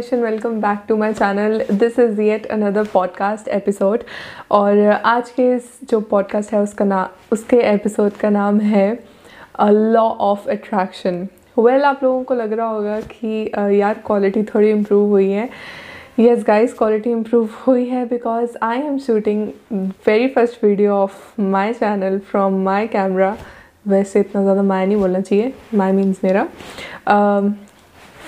Welcome back to my channel this is yet another podcast episode और आज के इस जो पॉडकास्ट है उसका नाम उसके एपिसोड का नाम है लॉ ऑफ़ अट्रैक्शन वेल आप लोगों को लग रहा होगा कि uh, यार क्वालिटी थोड़ी इम्प्रूव हुई है। येस गाइज़ क्वालिटी इम्प्रूव हुई है because I am shooting very first video of my channel from my camera वैसे इतना ज़्यादा माया नहीं बोलना चाहिए माई मीन्स मेरा। um,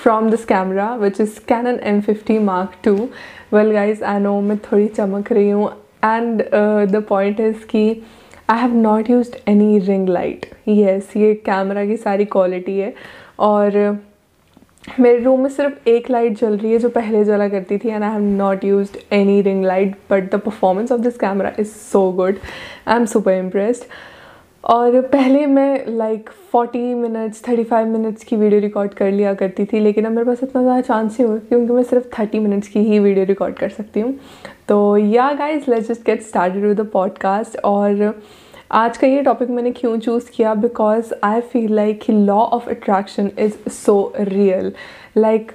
from this camera which is Canon M50 Mark II well guys I know मैं थोड़ी चमक रही हूँ and uh, the point is कि I have not used any ring light. Yes ये कैमरा की सारी क्वालिटी है और मेरे रूम में सिर्फ़ एक लाइट जल रही है जो पहले जला करती थी and I have not use any ring light but the performance of this camera is so good I am super impressed और पहले मैं like forty minutes thirty five minutes की वीडियो रिकॉर्ड कर लिया करती थी, लेकिन अब मेरे पास इतना ज़्यादा चांस नहीं हुआ, क्योंकि मैं सिर्फ़ थर्टी मिनट्स की ही वीडियो रिकॉर्ड कर सकती हूँ। तो yeah guys let's just get started with the podcast और आज का ये टॉपिक मैंने क्यों चूज़ किया? Because I feel like law of attraction is so real like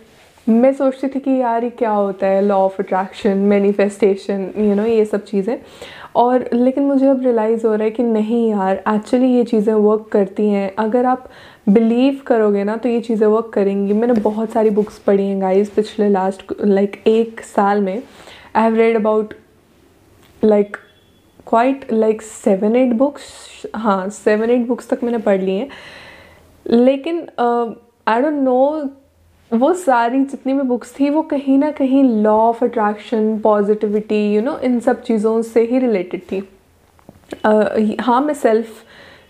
मैं सोचती थी कि यार ये क्या होता है law of attraction manifestation you know ये सब चीज़ें। और लेकिन मुझे अब रियलाइज़ हो रहा है कि नहीं यार एक्चुअली ये चीज़ें वर्क करती हैं। अगर आप बिलीव करोगे ना तो ये चीज़ें वर्क करेंगी। मैंने बहुत सारी बुक्स पढ़ी हैं गाइस पिछले लास्ट लाइक like, एक साल में। I have read about like quite like seven eight books हाँ सेवन एट बुक्स तक मैंने पढ़ ली हैं। लेकिन आई डोंट नो वो सारी जितनी भी बुक्स थी वो कहीं ना कहीं law of attraction positivity you know इन सब चीज़ों से ही रिलेटेड थी। uh, हाँ मैं सेल्फ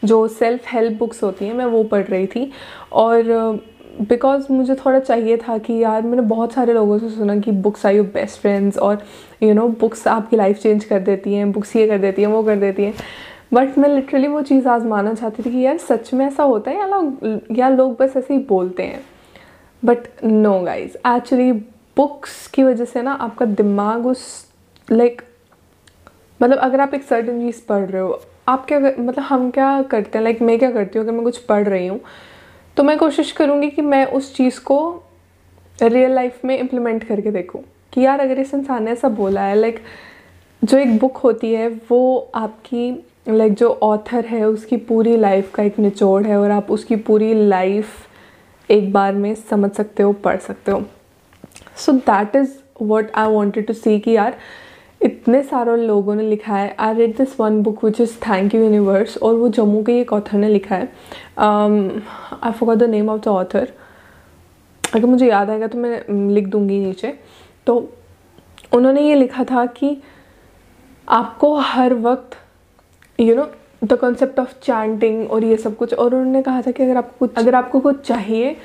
जो सेल्फ हेल्प बुक्स होती हैं मैं वो पढ़ रही थी। और बिकॉज़ uh, मुझे थोड़ा चाहिए था कि यार मैंने बहुत सारे लोगों से सुना कि books are your best friends और यू नो बुक्स आपकी लाइफ चेंज कर देती हैं बुक्स ये कर देती हैं वो कर देती हैं। बट मैं लिटरली वो चीज़ आजमाना चाहती थी कि यार सच में ऐसा होता है या लोग या लोग बस ऐसे ही बोलते हैं। But no guys actually books की वजह से ना आपका दिमाग उस लाइक like, मतलब अगर आप एक सर्टन चीज़ पढ़ रहे हो आप क्या मतलब हम क्या करते हैं? लाइक like, मैं क्या करती हूँ? अगर मैं कुछ पढ़ रही हूँ तो मैं कोशिश करूँगी कि मैं उस चीज़ को रियल लाइफ में इम्प्लीमेंट करके देखूँ कि यार अगर इस इंसान ने ऐसा बोला है लाइक like, जो एक बुक होती है वो आपकी लाइक like, जो ऑथर है उसकी पूरी लाइफ का एक निचोड़ है और आप उसकी पूरी लाइफ एक बार में समझ सकते हो पढ़ सकते हो। So that is what I wanted to see कि यार इतने सारे लोगों ने लिखा है। I read this one book which is thank you universe और वो जम्मू के एक ऑथर ने लिखा है। I forgot the name of the author अगर मुझे याद आएगा तो मैं लिख दूँगी नीचे। तो उन्होंने ये लिखा था कि आपको हर वक्त you you know know, the concept of chanting और ये सब कुछ। और उन्होंने कहा था कि अगर आपको कुछ अगर आपको कुछ चाहिए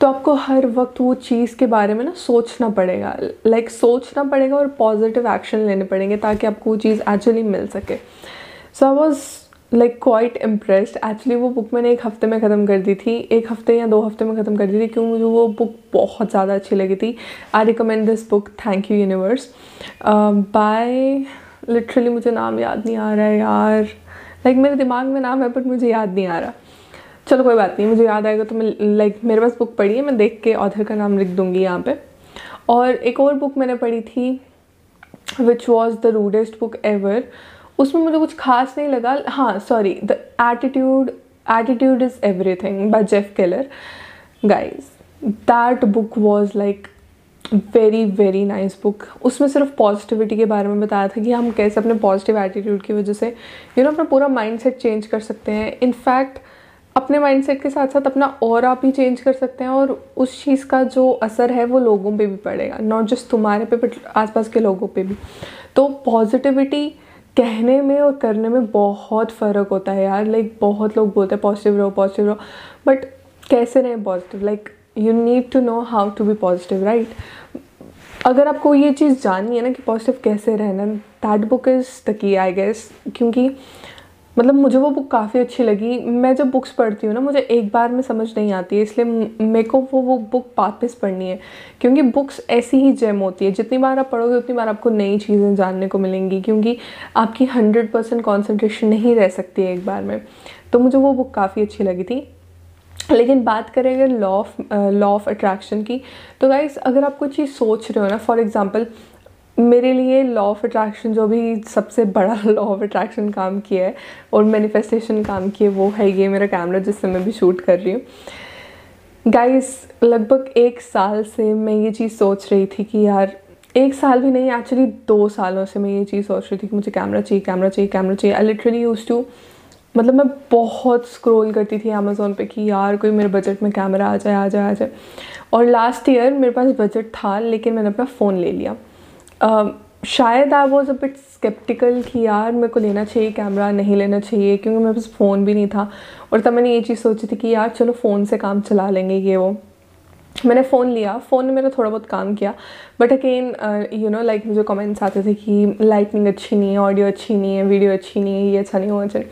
तो आपको हर वक्त वो चीज़ के बारे में ना सोचना पड़ेगा। लाइक like, सोचना पड़ेगा और पॉजिटिव एक्शन लेने पड़ेंगे ताकि आपको वो चीज़ एक्चुअली मिल सके। So I was like quite impressed actually वो बुक मैंने एक हफ़्ते में ख़त्म कर दी थी। एक हफ़्ते या दो हफ़्ते में ख़त्म कर दी थी क्यों मुझे वो बुक बहुत ज़्यादा अच्छी लगी थी। I recommend this book thank you universe by literally मुझे नाम याद नहीं आ रहा है यार। लाइक मेरे दिमाग में नाम है बट मुझे याद नहीं आ रहा। चलो, कोई बात नहीं, मुझे याद आएगा तो मैं लाइक मेरे पास बुक पढ़ी है, मैं देख के ऑथर का नाम लिख दूँगी यहाँ पे। और एक और बुक मैंने पढ़ी थी which was the rudest book ever उसमें मुझे कुछ खास नहीं लगा। हाँ sorry the attitude attitude is everything by Jeff Keller guys that book was like very very nice book उसमें सिर्फ़ पॉजिटिविटी के बारे में बताया था कि हम कैसे अपने पॉजिटिव एटीट्यूड की वजह से यू you नो know, अपना पूरा माइंड सेट चेंज कर सकते हैं। इनफैक्ट अपने माइंड सेट के साथ साथ अपना और आप ही चेंज कर सकते हैं और उस चीज़ का जो असर है वो लोगों पे भी पड़ेगा नॉट जस्ट तुम्हारे पे बट आसपास के लोगों पे भी। तो पॉजिटिविटी कहने में और करने में बहुत फ़र्क होता है यार। लाइक बहुत लोग बोलते हैं पॉजिटिव रहो पॉजिटिव रहो बट कैसे रहें positive like you need to know how to be positive right अगर आपको ये चीज़ जाननी है ना कि पॉजिटिव कैसे रहना that book is the key I guess क्योंकि मतलब मुझे वो बुक काफ़ी अच्छी लगी। मैं जब बुक्स पढ़ती हूँ ना, मुझे एक बार में समझ नहीं आती है, इसलिए मेरे को वो वो बुक वापस पढ़नी है। क्योंकि बुक्स ऐसी ही जेम होती है, जितनी बार आप पढ़ोगे, उतनी बार आपको नई चीज़ें जानने को मिलेंगी, क्योंकि आपकी हंड्रेड परसेंट कॉन्सेंट्रेशन नहीं रह सकती है एक बार में। तो मुझे वो बुक काफ़ी अच्छी लगी थी। लेकिन बात करें अगर law of law of attraction की तो गाइस अगर आप कोई चीज़ सोच रहे हो ना फॉर एग्जांपल मेरे लिए लॉ ऑफ़ अट्रैक्शन जो भी सबसे बड़ा लॉ ऑफ़ अट्रैक्शन काम किया है और मैनिफेस्टेशन काम किया वो है ये मेरा कैमरा जिससे मैं भी शूट कर रही हूँ। गाइस लगभग एक साल से मैं ये चीज़ सोच रही थी कि यार, एक साल भी नहीं एक्चुअली दो सालों से मैं ये चीज़ सोच रही थी कि मुझे कैमरा चाहिए कैमरा चाहिए कैमरा चाहिए। आई लिटरली यूज़ टू मतलब मैं बहुत स्क्रॉल करती थी अमेज़ोन पे कि यार कोई मेरे बजट में कैमरा आ जाए आ जाए आ जाए। और लास्ट ईयर मेरे पास बजट था लेकिन मैंने अपना फ़ोन ले लिया। uh, शायद I was a bit sceptical कि यार मेरे को लेना चाहिए कैमरा नहीं लेना चाहिए क्योंकि मेरे पास फ़ोन भी नहीं था। और तब मैंने ये चीज़ सोची थी कि यार चलो फ़ोन से काम चला लेंगे ये वो। मैंने फ़ोन लिया। फ़ोन ने मेरा थोड़ा बहुत काम किया। But again you know like मुझे कमेंट्स आते थे कि लाइटनिंग अच्छी नहीं है ऑडियो अच्छी नहीं है वीडियो अच्छी नहीं है ये अच्छा नहीं होना चाहिए।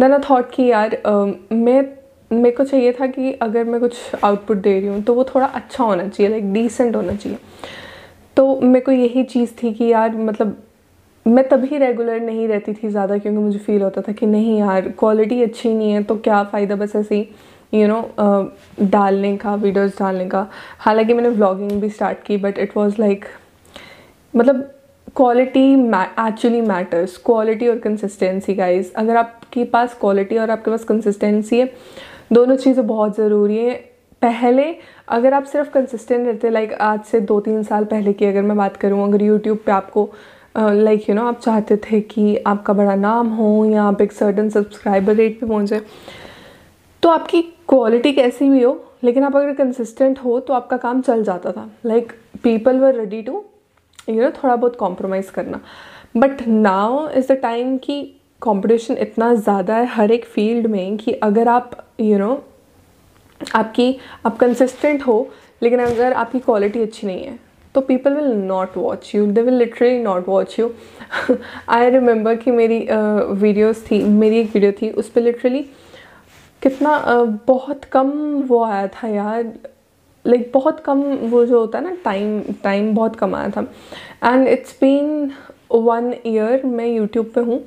देन आई थॉट कि यार uh, मैं मेरे को चाहिए था कि अगर मैं कुछ आउटपुट दे रही हूँ तो वो थोड़ा अच्छा होना चाहिए लाइक डिसेंट होना चाहिए। तो मेरे को यही चीज़ थी कि यार मतलब मैं तभी रेगुलर नहीं रहती थी ज़्यादा क्योंकि मुझे फील होता था कि नहीं यार क्वालिटी अच्छी नहीं है तो क्या फ़ायदा बस ऐसे ही यू नो डालने का वीडियोस डालने का। हालाँकि मैंने व्लॉगिंग भी स्टार्ट की बट इट वाज लाइक मतलब क्वालिटी एक्चुअली मैटर्स क्वालिटी और कंसिस्टेंसी गाइज़ अगर आपके पास क्वालिटी और आपके पास कंसिस्टेंसी है, दोनों चीज़ें बहुत ज़रूरी है। पहले, अगर आप सिर्फ़ कंसिस्टेंट रहते लाइक आज से दो तीन साल पहले की अगर मैं बात करूँ, अगर यूट्यूब पे आपको लाइक यू नो आप चाहते थे कि आपका बड़ा नाम हो या आप एक सर्टन सब्सक्राइबर रेट पे पहुँचे तो आपकी क्वालिटी कैसी भी हो, लेकिन आप अगर कंसिस्टेंट हो तो आपका काम चल जाता था। Like people were ready to you know थोड़ा बहुत कॉम्प्रोमाइज़ करना। But now is the time कि कंपटीशन इतना ज़्यादा है हर एक फ़ील्ड में कि अगर आप यू you नो know, आपकी आप कंसिस्टेंट हो लेकिन अगर आपकी क्वालिटी अच्छी नहीं है तो people will not watch you they will literally not watch you I remember कि मेरी वीडियोस uh, थी मेरी एक वीडियो थी उस पर लिटरली कितना uh, बहुत कम वो आया था यार। लाइक बहुत कम वो जो होता है ना टाइम टाइम बहुत कम आया था। And it's been one year मैं यूट्यूब पे हूँ।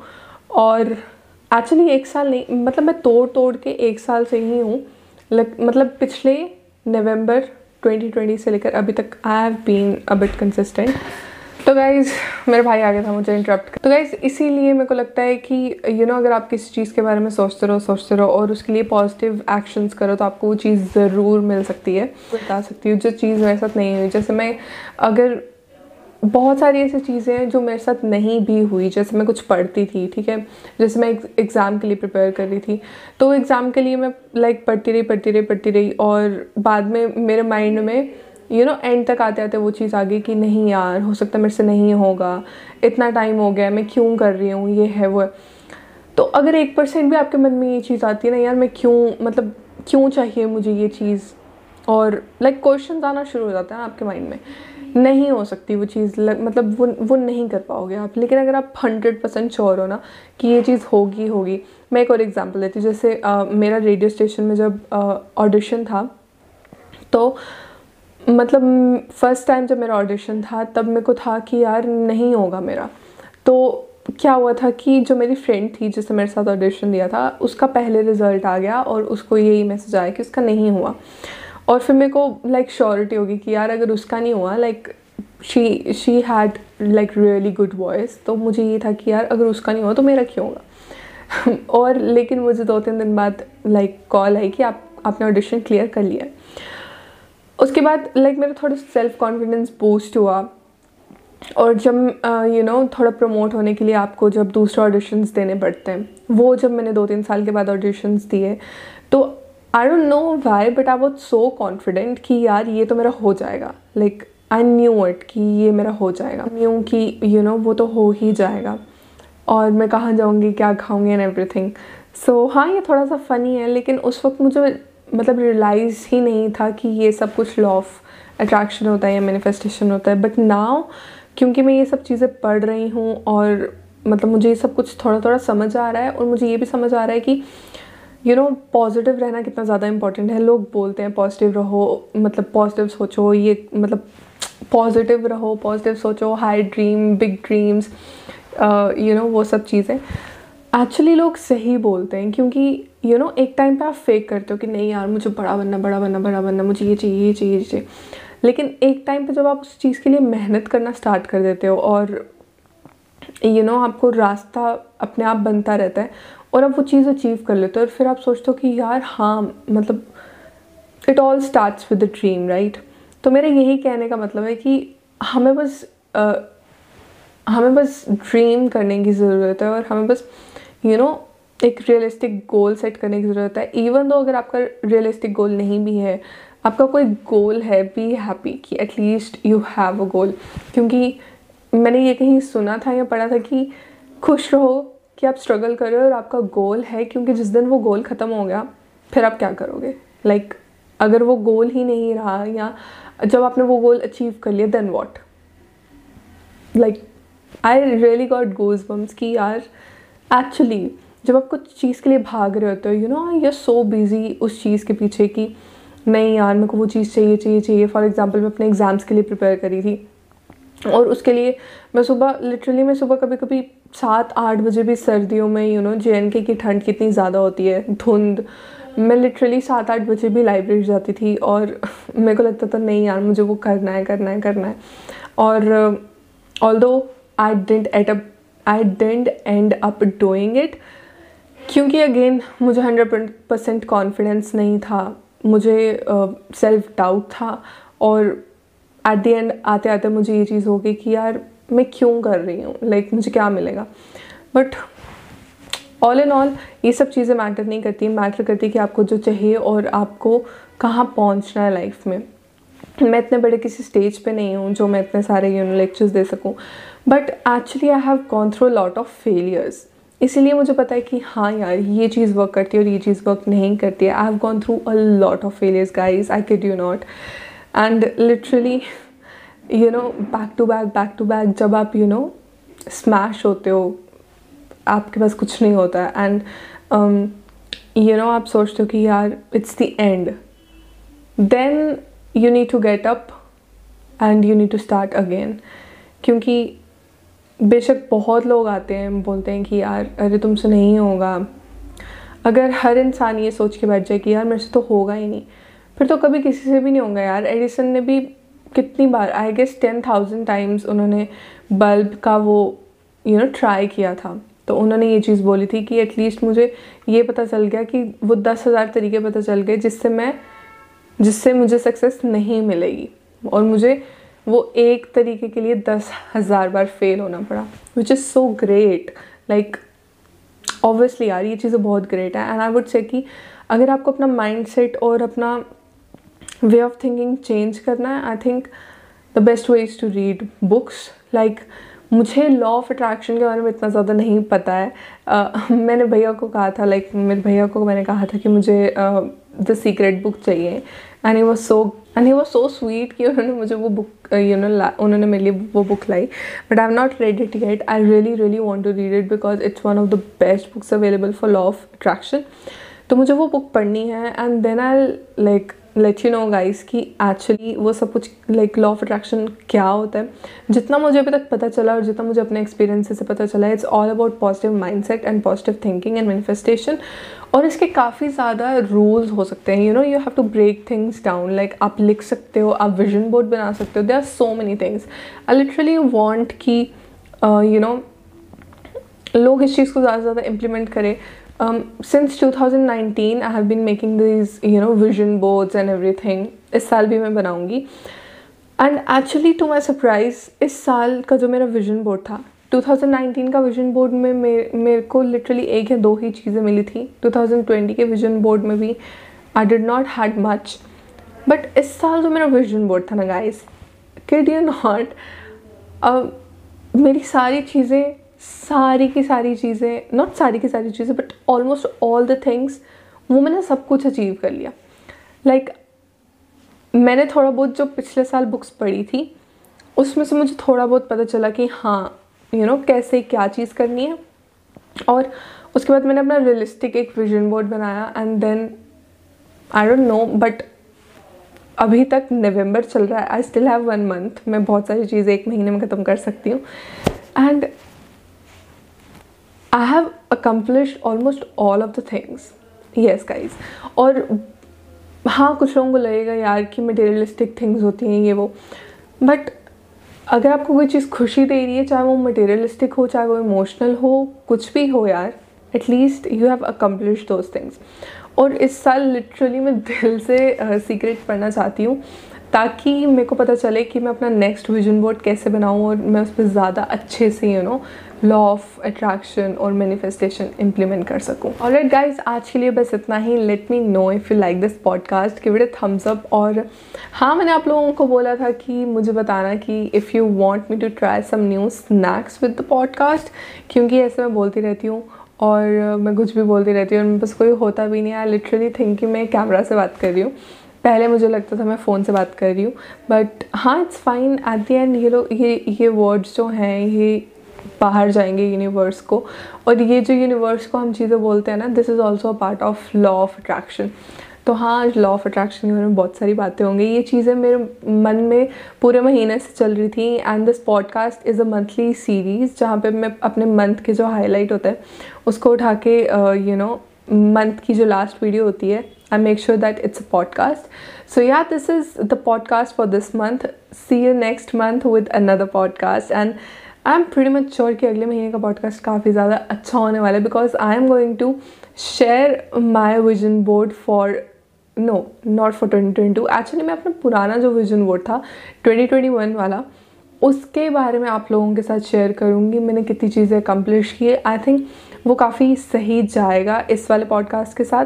और एक्चुअली एक साल नहीं मतलब मैं तोड़ तोड़ के एक साल से ही हूँ। मतलब पिछले नवंबर 2020 से लेकर अभी तक I have been a bit consistent तो गाइज़ मेरे भाई आ गया था मुझे इंटरप्ट तो गाइज़ इसीलिए मेरे को लगता है कि यू you नो know, अगर आप किसी चीज़ के बारे में सोचते रहो सोचते रहो और उसके लिए पॉजिटिव एक्शंस करो तो आपको वो चीज़ ज़रूर मिल सकती है। बता सकती हूँ जो चीज़ मेरे साथ नहीं हुई। जैसे मैं अगर बहुत सारी ऐसी चीज़ें हैं जो मेरे साथ नहीं भी हुई जैसे मैं कुछ पढ़ती थी ठीक है? जैसे मैं एग्ज़ाम के लिए प्रिपेयर कर रही थी। तो एग्ज़ाम के लिए मैं लाइक पढ़ती रही पढ़ती रही पढ़ती रही और बाद में मेरे माइंड में यू नो एंड तक आते आते वो चीज़ आ गई कि नहीं यार हो सकता मेरे से नहीं होगा इतना टाइम हो गया मैं क्यों कर रही हूँ ये है वो है। तो अगर एक परसेंट भी आपके मन में ये चीज़ आती है ना यार मैं क्यों मतलब क्यों चाहिए मुझे ये चीज़? और लाइक like, क्वेश्चन आना शुरू हो जाता है आपके माइंड में। नहीं हो सकती वो चीज़ मतलब वो वो नहीं कर पाओगे आप। लेकिन अगर आप हंड्रेड परसेंट श्योर हो ना कि ये चीज़ होगी होगी। मैं एक और एग्जांपल देती हूँ जैसे आ, मेरा रेडियो स्टेशन में जब ऑडिशन था तो मतलब फ़र्स्ट टाइम जब मेरा ऑडिशन था, तब मेरे को था कि यार नहीं होगा मेरा। तो क्या हुआ था कि जो मेरी फ्रेंड थी, जिसने मेरे साथ ऑडिशन दिया था, उसका पहले रिज़ल्ट आ गया और उसको यही मैसेज आया कि उसका नहीं हुआ। और फिर मेरे को लाइक श्योरिटी होगी कि यार अगर उसका नहीं हुआ like she she had like really good voice तो मुझे ये था कि यार अगर उसका नहीं हुआ तो मेरा क्यों होगा? और लेकिन मुझे दो तीन दिन बाद लाइक कॉल आई कि आप, आपने ऑडिशन क्लियर कर लिया। उसके बाद लाइक मेरा थोड़ा सेल्फ कॉन्फिडेंस बूस्ट हुआ। और जब यू नो थोड़ा प्रमोट होने के लिए आपको जब दूसरे ऑडिशंस देने पड़ते हैं, वो जब मैंने दो तीन साल के बाद ऑडिशंस दिए तो I don't know why but I was so confident कि यार, ये तो मेरा हो जाएगा। लाइक आई न्यू इट कि ये मेरा हो जाएगा। न्यू कि यू नो वो तो हो ही जाएगा। और मैं कहाँ जाऊँगी, क्या खाऊँगी एंड एवरीथिंग सो हाँ ये थोड़ा सा फ़नी है, लेकिन उस वक्त मुझे मतलब रियलाइज़ ही नहीं था कि ये सब कुछ लॉ ऑफ़ अट्रैक्शन होता है या मैनिफेस्टेशन होता है. बट नाउ क्योंकि मैं ये सब चीज़ें पढ़ रही हूँ और मतलब मुझे ये सब कुछ थोड़ा थोड़ा समझ आ रहा है और मुझे ये भी समझ आ रहा है कि यू नो पॉजिटिव रहना कितना ज़्यादा इंपॉर्टेंट है. लोग बोलते हैं पॉजिटिव रहो मतलब पॉजिटिव सोचो, ये मतलब पॉजिटिव रहो पॉजिटिव सोचो high dream big dreams you know वो सब चीज़ें. एक्चुअली लोग सही बोलते हैं क्योंकि यू you नो know, एक टाइम पे आप फेक करते हो कि नहीं यार मुझे बड़ा बनना बड़ा बनना बड़ा बनना मुझे ये चाहिए ये चाहिए ये चाहिए। लेकिन एक टाइम पे जब आप उस चीज़ के लिए मेहनत करना स्टार्ट कर देते हो और यू you नो know, आपको रास्ता अपने आप बनता रहता है और आप वो चीज़ अचीव कर लेते हो और फिर आप सोचते हो कि यार हाँ मतलब it all starts with the dream right तो मेरा यही कहने का मतलब है कि हमें बस आ, हमें बस ड्रीम करने की ज़रूरत है और हमें बस यू you नो know, एक रियलिस्टिक गोल सेट करने की ज़रूरत है. इवन दो अगर आपका रियलिस्टिक गोल नहीं भी है आपका कोई गोल है बी हैप्पी कि at least you have a goal क्योंकि मैंने ये कहीं सुना था या पढ़ा था कि खुश रहो कि आप स्ट्रगल कर रहे हो और आपका गोल है क्योंकि जिस दिन वो गोल ख़त्म हो गया फिर आप क्या करोगे? लाइक like, अगर वो गोल ही नहीं रहा या जब आपने वो गोल अचीव कर लिया then what like I really got goosebumps कि यार एक्चुअली जब आप कुछ चीज़ के लिए भाग रहे होते हो you know you are so busy उस चीज़ के पीछे कि नहीं यार, मेरे को वो चीज़ चाहिए चाहिए चाहिए। फॉर एग्ज़ाम्पल मैं अपने एग्ज़ाम्स के लिए प्रिपेयर करी थी। और उसके लिए मैं सुबह लिटरली मैं सुबह कभी कभी सात, आठ बजे भी सर्दियों में यू नो जे के ठंड कितनी ज़्यादा होती है, धुंध। मैं लिटरली सात, आठ बजे भी लाइब्रेरी जाती थी और मेरे को लगता था, नहीं यार, मुझे वो करना है करना है करना है। और although I didn't end up I didn't end up doing it क्योंकि अगेन मुझे हंड्रेड परसेंट कॉन्फिडेंस नहीं था। मुझे सेल्फ uh, डाउट था। और एट द एंड आते आते मुझे ये चीज़ हो गई कि यार मैं क्यों कर रही हूँ? लाइक like, मुझे क्या मिलेगा? बट ऑल इन ऑल ये सब चीज़ें मैटर नहीं करती। मैटर करती कि आपको जो चाहिए और आपको कहाँ पहुँचना है लाइफ में। मैं इतने बड़े किसी स्टेज पे नहीं हूँ जो मैं इतने सारे यू नो लेक्चर्स दे सकूँ। But actually I have gone through lot of failures इसीलिए मुझे पता है कि हाँ यार, ये चीज़ वर्क करती है और ये चीज़ वर्क नहीं करती है। I have gone through a lot of failures guys I kid you not and literally you know back to back back to back जब आप यू नो स्मैश होते हो, आपके पास कुछ नहीं होता एंड यू नो आप सोचते हो कि यार it's the end then you need to get up and you need to start again क्योंकि बेशक बहुत लोग आते हैं, बोलते हैं कि यार, अरे तुमसे नहीं होगा। अगर हर इंसान ये सोच के बैठ जाए कि यार, मेरे से तो होगा ही नहीं, फिर तो कभी किसी से भी नहीं होगा यार। एडिसन ने भी कितनी बार I guess ten thousand times उन्होंने बल्ब का वो यू नो ट्राई किया था। तो उन्होंने ये चीज़ बोली थी कि एटलीस्ट मुझे ये पता चल गया कि वो दस हज़ार तरीके पता चल गए जिससे मैं, जिससे मुझे सक्सेस नहीं मिलेगी। और मुझे वो एक तरीके के लिए दस हज़ार बार फेल होना पड़ा which is so great like obviously यार ये चीज़ें बहुत ग्रेट है। एंड आई वुड से कि अगर आपको अपना माइंड सेट और अपना वे ऑफ़ थिंकिंग चेंज करना है I think the best way is to read books like मुझे लॉ ऑफ़ अट्रैक्शन के बारे में इतना ज़्यादा नहीं पता है। uh, मैंने भैया को कहा था लाइक like, मेरे भैया को मैंने कहा था कि मुझे द सीक्रेट बुक चाहिए। And he was so and he was so sweet कि उन्होंने मुझे वो बुक यू नो उन्होंने मेरे लिए वो book lie. But I am not read it yet I really really want to read it because it's one of the best books available for law of attraction तो मुझे वो book पढ़नी है and then I like let you know guys कि actually वो सब कुछ like law of attraction क्या होता है? जितना मुझे अभी तक पता चला और जितना मुझे अपने एक्सपीरियंस से पता चला it's all about positive mindset and positive thinking and manifestation और इसके काफ़ी ज़्यादा रूल्स हो सकते हैं you know you have to break things down like आप लिख सकते हो, आप विजन बोर्ड बना सकते हो they are so many things I literally want कि यू नो लोग इस चीज़ को ज़्यादा से ज़्यादा इम्प्लीमेंट करें। Um, since 2019 I have been making these you know vision boards and everything. इस साल भी मैं बनाऊँगी। And actually to my surprise इस साल का जो मेरा विजन बोर्ड था 2019 का विजन बोर्ड में मेरे मेरे को लिटरली एक या दो ही चीज़ें मिली थी। 2020 के विजन बोर्ड में भी I did not had much but इस साल जो मेरा विजन बोर्ड था ना गाइस किड यू नॉट मेरी सारी चीज़ें सारी की सारी चीज़ें नॉट सारी की सारी चीज़ें but almost all the things वो मैंने सब कुछ अचीव कर लिया। लाइक like, मैंने थोड़ा बहुत जो पिछले साल बुक्स पढ़ी थी उसमें से मुझे थोड़ा बहुत पता चला कि हाँ यू you नो know, कैसे क्या चीज़ करनी है। और उसके बाद मैंने अपना रियलिस्टिक एक विजन बोर्ड बनाया and then I don't know but अभी तक नवंबर चल रहा है I still have one month मैं बहुत सारी चीज़ें एक महीने में ख़त्म कर सकती हूँ। And I have accomplish almost all of the things yes guys और हाँ कुछ लोगों को लगेगा यार कि मटेरियलिस्टिक थिंग्स होती हैं ये वो। बट अगर आपको कोई चीज़ खुशी दे रही है चाहे वो मटेरियलिस्टिक हो चाहे वो इमोशनल हो कुछ भी हो यार at least you have accomplish those things और इस साल लिटरली मैं दिल से सीक्रेट uh, पढ़ना चाहती हूँ। ताकि मेरे को पता चले कि मैं अपना नेक्स्ट विजन बोर्ड कैसे बनाऊँ और मैं उस पर ज़्यादा अच्छे से you know law of attraction और मैनिफेस्टेशन इम्प्लीमेंट कर सकूँ। और राइट गाइज़ आज के लिए बस इतना ही। Let me know if you like this podcast give it thumbs up और हाँ मैंने आप लोगों को बोला था कि मुझे बताना कि if you want me to try some new snacks with the podcast क्योंकि ऐसे मैं बोलती रहती हूँ और मैं कुछ भी बोलती रहती हूँ और बस कोई होता भी नहीं आई लिटरली थिंक कि मैं कैमरा से बात कर रही हूँ। पहले मुझे लगता था मैं फ़ोन से बात कर रही हूँ बट हाँ it's fine at the end ये लोग, ये ये वर्ड्स जो हैं, ये बाहर जाएँगे यूनिवर्स को, और ये जो यूनिवर्स को हम चीज़ें बोलते हैं ना this is also a part of law of attraction तो हाँ लॉ ऑफ़ अट्रैक्शन के बारे में बहुत सारी बातें होंगी। ये चीज़ें मेरे मन में पूरे महीने से चल रही थी and this podcast is a monthly series जहाँ पे मैं अपने मंथ के जो हाईलाइट होता है, उसको उठा के यू नो मंथ की जो लास्ट वीडियो होती है I make sure that it's a podcast so yeah this is the podcast for this month see See next month month another podcast and I am pretty much sure कि अगले महीने का podcast काफ़ी ज़्यादा अच्छा होने वाला है because I am going to share my vision board for no not for twenty twenty two actually मैं अपना पुराना जो विजन बोर्ड था ट्वेंटी ट्वेंटी वन वाला, उसके बारे में आप लोगों के साथ शेयर करूँगी। मैंने कितनी चीज़ें अकम्पलिश की आई थिंक वो काफ़ी सही जाएगा इस वाले पॉडकास्ट के साथ,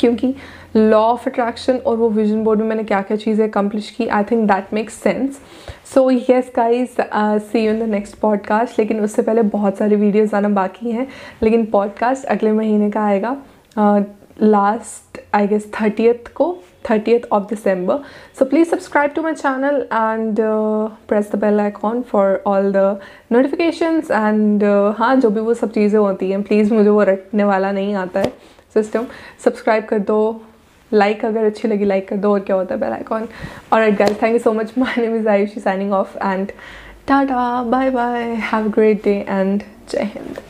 क्योंकि लॉ ऑफ़ अट्रैक्शन और वो विजन बोर्ड में मैंने क्या क्या चीज़ें अकम्पलिश की I think that makes sense so yes guys see you in the next podcast लेकिन उससे पहले बहुत सारी वीडियोज़ आना बाकी हैं। लेकिन पॉडकास्ट अगले महीने का आएगा। लास्ट आई गेस थर्टियथ को। Thirtieth of December so please subscribe to my channel and press the bell icon for all the notifications and हाँ जो भी वो सब चीज़ें होती हैं प्लीज़ मुझे वो रटने वाला नहीं आता है सिस्टम सब्सक्राइब कर दो लाइक अगर अच्छी लगी लाइक कर दो, और क्या होता है बेल आइकॉन और right guys thank you so much my name is Ayushi signing off and tata bye bye have a great day and Jai Hind